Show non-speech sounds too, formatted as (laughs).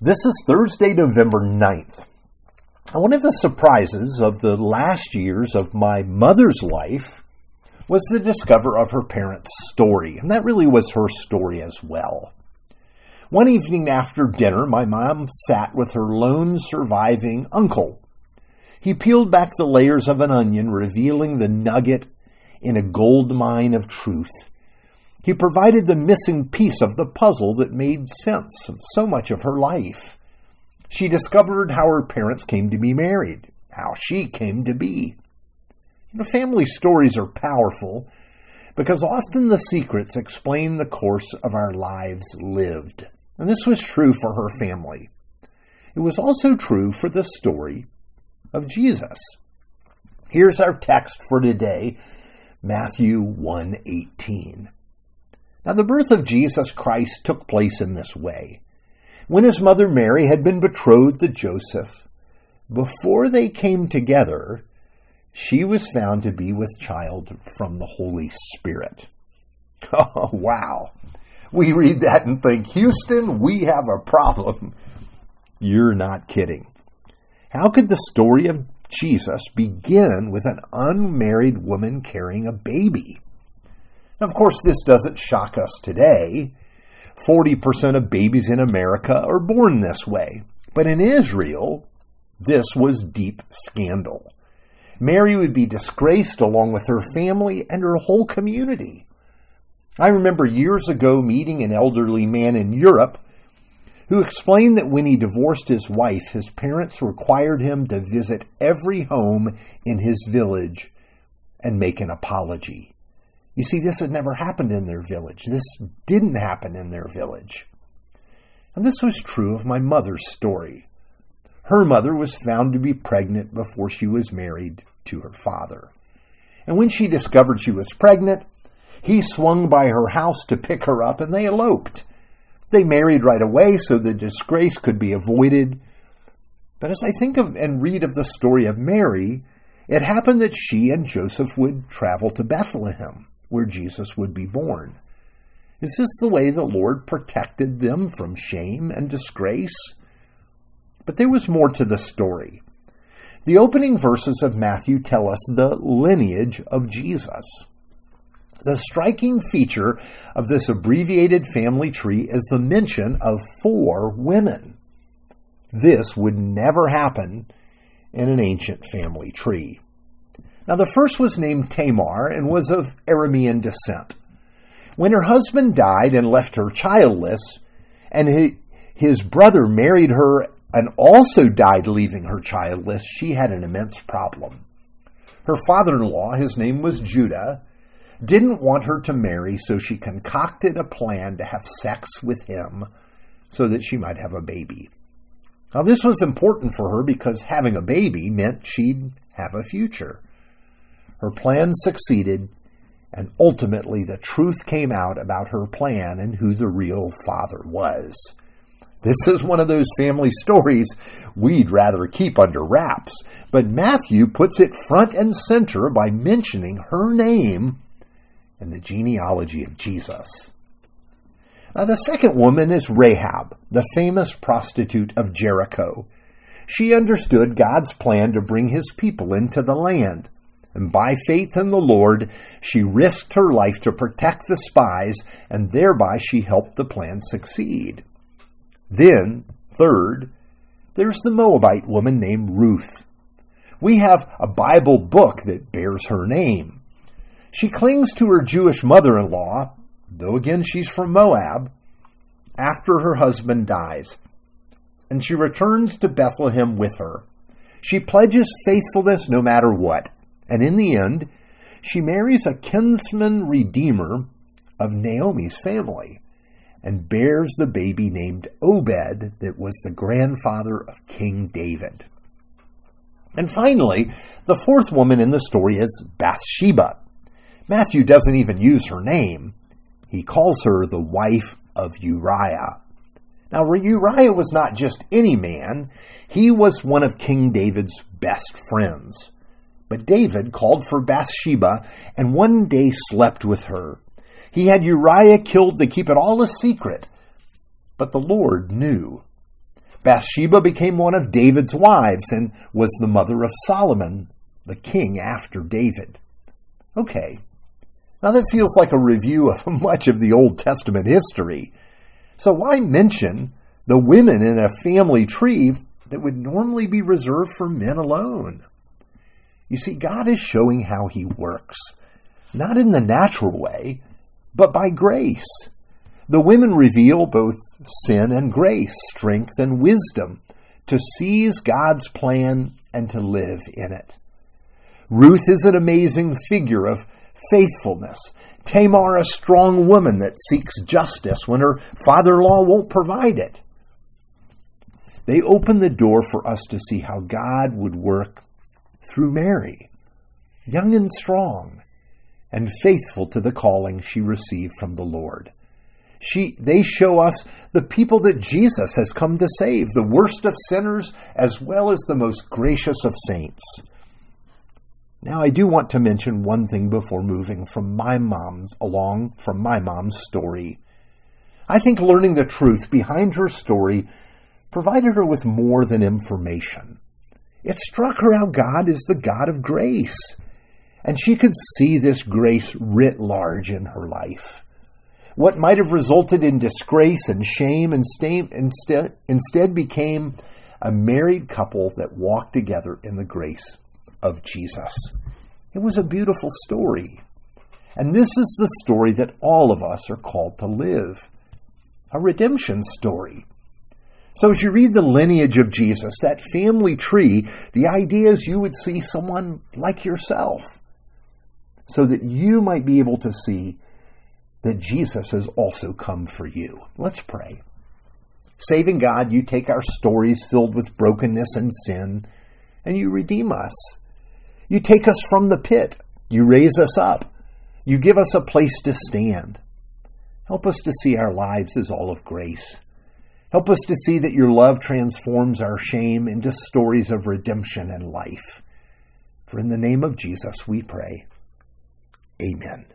This is Thursday, November 9th. One of the surprises of the last years of my mother's life was the discover of her parents' story, and that really was her story as well. One evening after dinner, my mom sat with her lone surviving uncle. He peeled back the layers of an onion, revealing the nugget in a gold mine of truth. He provided the missing piece of the puzzle that made sense of so much of her life. She discovered how her parents came to be married, how she came to be. You know, family stories are powerful because often the secrets explain the course of our lives lived. And this was true for her family. It was also true for the story of Jesus. Here's our text for today, Matthew 1:18. Now, the birth of Jesus Christ took place in this way. When his mother Mary had been betrothed to Joseph, before they came together, she was found to be with child from the Holy Spirit. (laughs) Oh, wow. We read that and think, Houston, we have a problem. You're not kidding. How could the story of Jesus begin with an unmarried woman carrying a baby? Of course, this doesn't shock us today. 40% of babies in America are born this way. But in Israel, this was deep scandal. Mary would be disgraced along with her family and her whole community. I remember years ago meeting an elderly man in Europe who explained that when he divorced his wife, his parents required him to visit every home in his village and make an apology. You see, this had never happened in their village. This didn't happen in their village. And this was true of my mother's story. Her mother was found to be pregnant before she was married to her father. And when she discovered she was pregnant, he swung by her house to pick her up and they eloped. They married right away so the disgrace could be avoided. But as I think of and read of the story of Mary, it happened that she and Joseph would travel to Bethlehem where Jesus would be born. Is this the way the Lord protected them from shame and disgrace? But there was more to the story. The opening verses of Matthew tell us the lineage of Jesus. The striking feature of this abbreviated family tree is the mention of four women. This would never happen in an ancient family tree. Now, the first was named Tamar and was of Aramean descent. When her husband died and left her childless, and his brother married her and also died leaving her childless, she had an immense problem. Her father in law, his name was Judah, didn't want her to marry, so she concocted a plan to have sex with him so that she might have a baby. Now, this was important for her because having a baby meant she'd have a future. Her plan succeeded, and ultimately the truth came out about her plan and who the real father was. This is one of those family stories we'd rather keep under wraps, but Matthew puts it front and center by mentioning her name and the genealogy of Jesus. Now, the second woman is Rahab, the famous prostitute of Jericho. She understood God's plan to bring his people into the land and by faith in the Lord, she risked her life to protect the spies, and thereby she helped the plan succeed. Then, third, there's the Moabite woman named Ruth. We have a Bible book that bears her name. She clings to her Jewish mother in law, though again she's from Moab, after her husband dies, and she returns to Bethlehem with her. She pledges faithfulness no matter what. And in the end, she marries a kinsman redeemer of Naomi's family and bears the baby named Obed that was the grandfather of King David. And finally, the fourth woman in the story is Bathsheba. Matthew doesn't even use her name. He calls her the wife of Uriah. Now, Uriah was not just any man, he was one of King David's best friends. But David called for Bathsheba and one day slept with her. He had Uriah killed to keep it all a secret, but the Lord knew. Bathsheba became one of David's wives and was the mother of Solomon, the king after David. Okay, now that feels like a review of (laughs) much of the Old Testament history. So why mention the women in a family tree that would normally be reserved for men alone? You see, God is showing how He works, not in the natural way, but by grace. The women reveal both sin and grace, strength and wisdom, to seize God's plan and to live in it. Ruth is an amazing figure of faithfulness. Tamar, a strong woman that seeks justice when her father in law won't provide it. They open the door for us to see how God would work through Mary, young and strong, and faithful to the calling she received from the Lord. She, they show us the people that Jesus has come to save, the worst of sinners as well as the most gracious of saints. Now, I do want to mention one thing before moving from my mom's along from my mom's story. I think learning the truth behind her story provided her with more than information. It struck her how God is the God of grace, and she could see this grace writ large in her life. What might have resulted in disgrace and shame instead became a married couple that walked together in the grace of Jesus. It was a beautiful story. And this is the story that all of us are called to live a redemption story. So, as you read the lineage of Jesus, that family tree, the idea is you would see someone like yourself so that you might be able to see that Jesus has also come for you. Let's pray. Saving God, you take our stories filled with brokenness and sin, and you redeem us. You take us from the pit. You raise us up. You give us a place to stand. Help us to see our lives as all of grace. Help us to see that your love transforms our shame into stories of redemption and life. For in the name of Jesus we pray. Amen.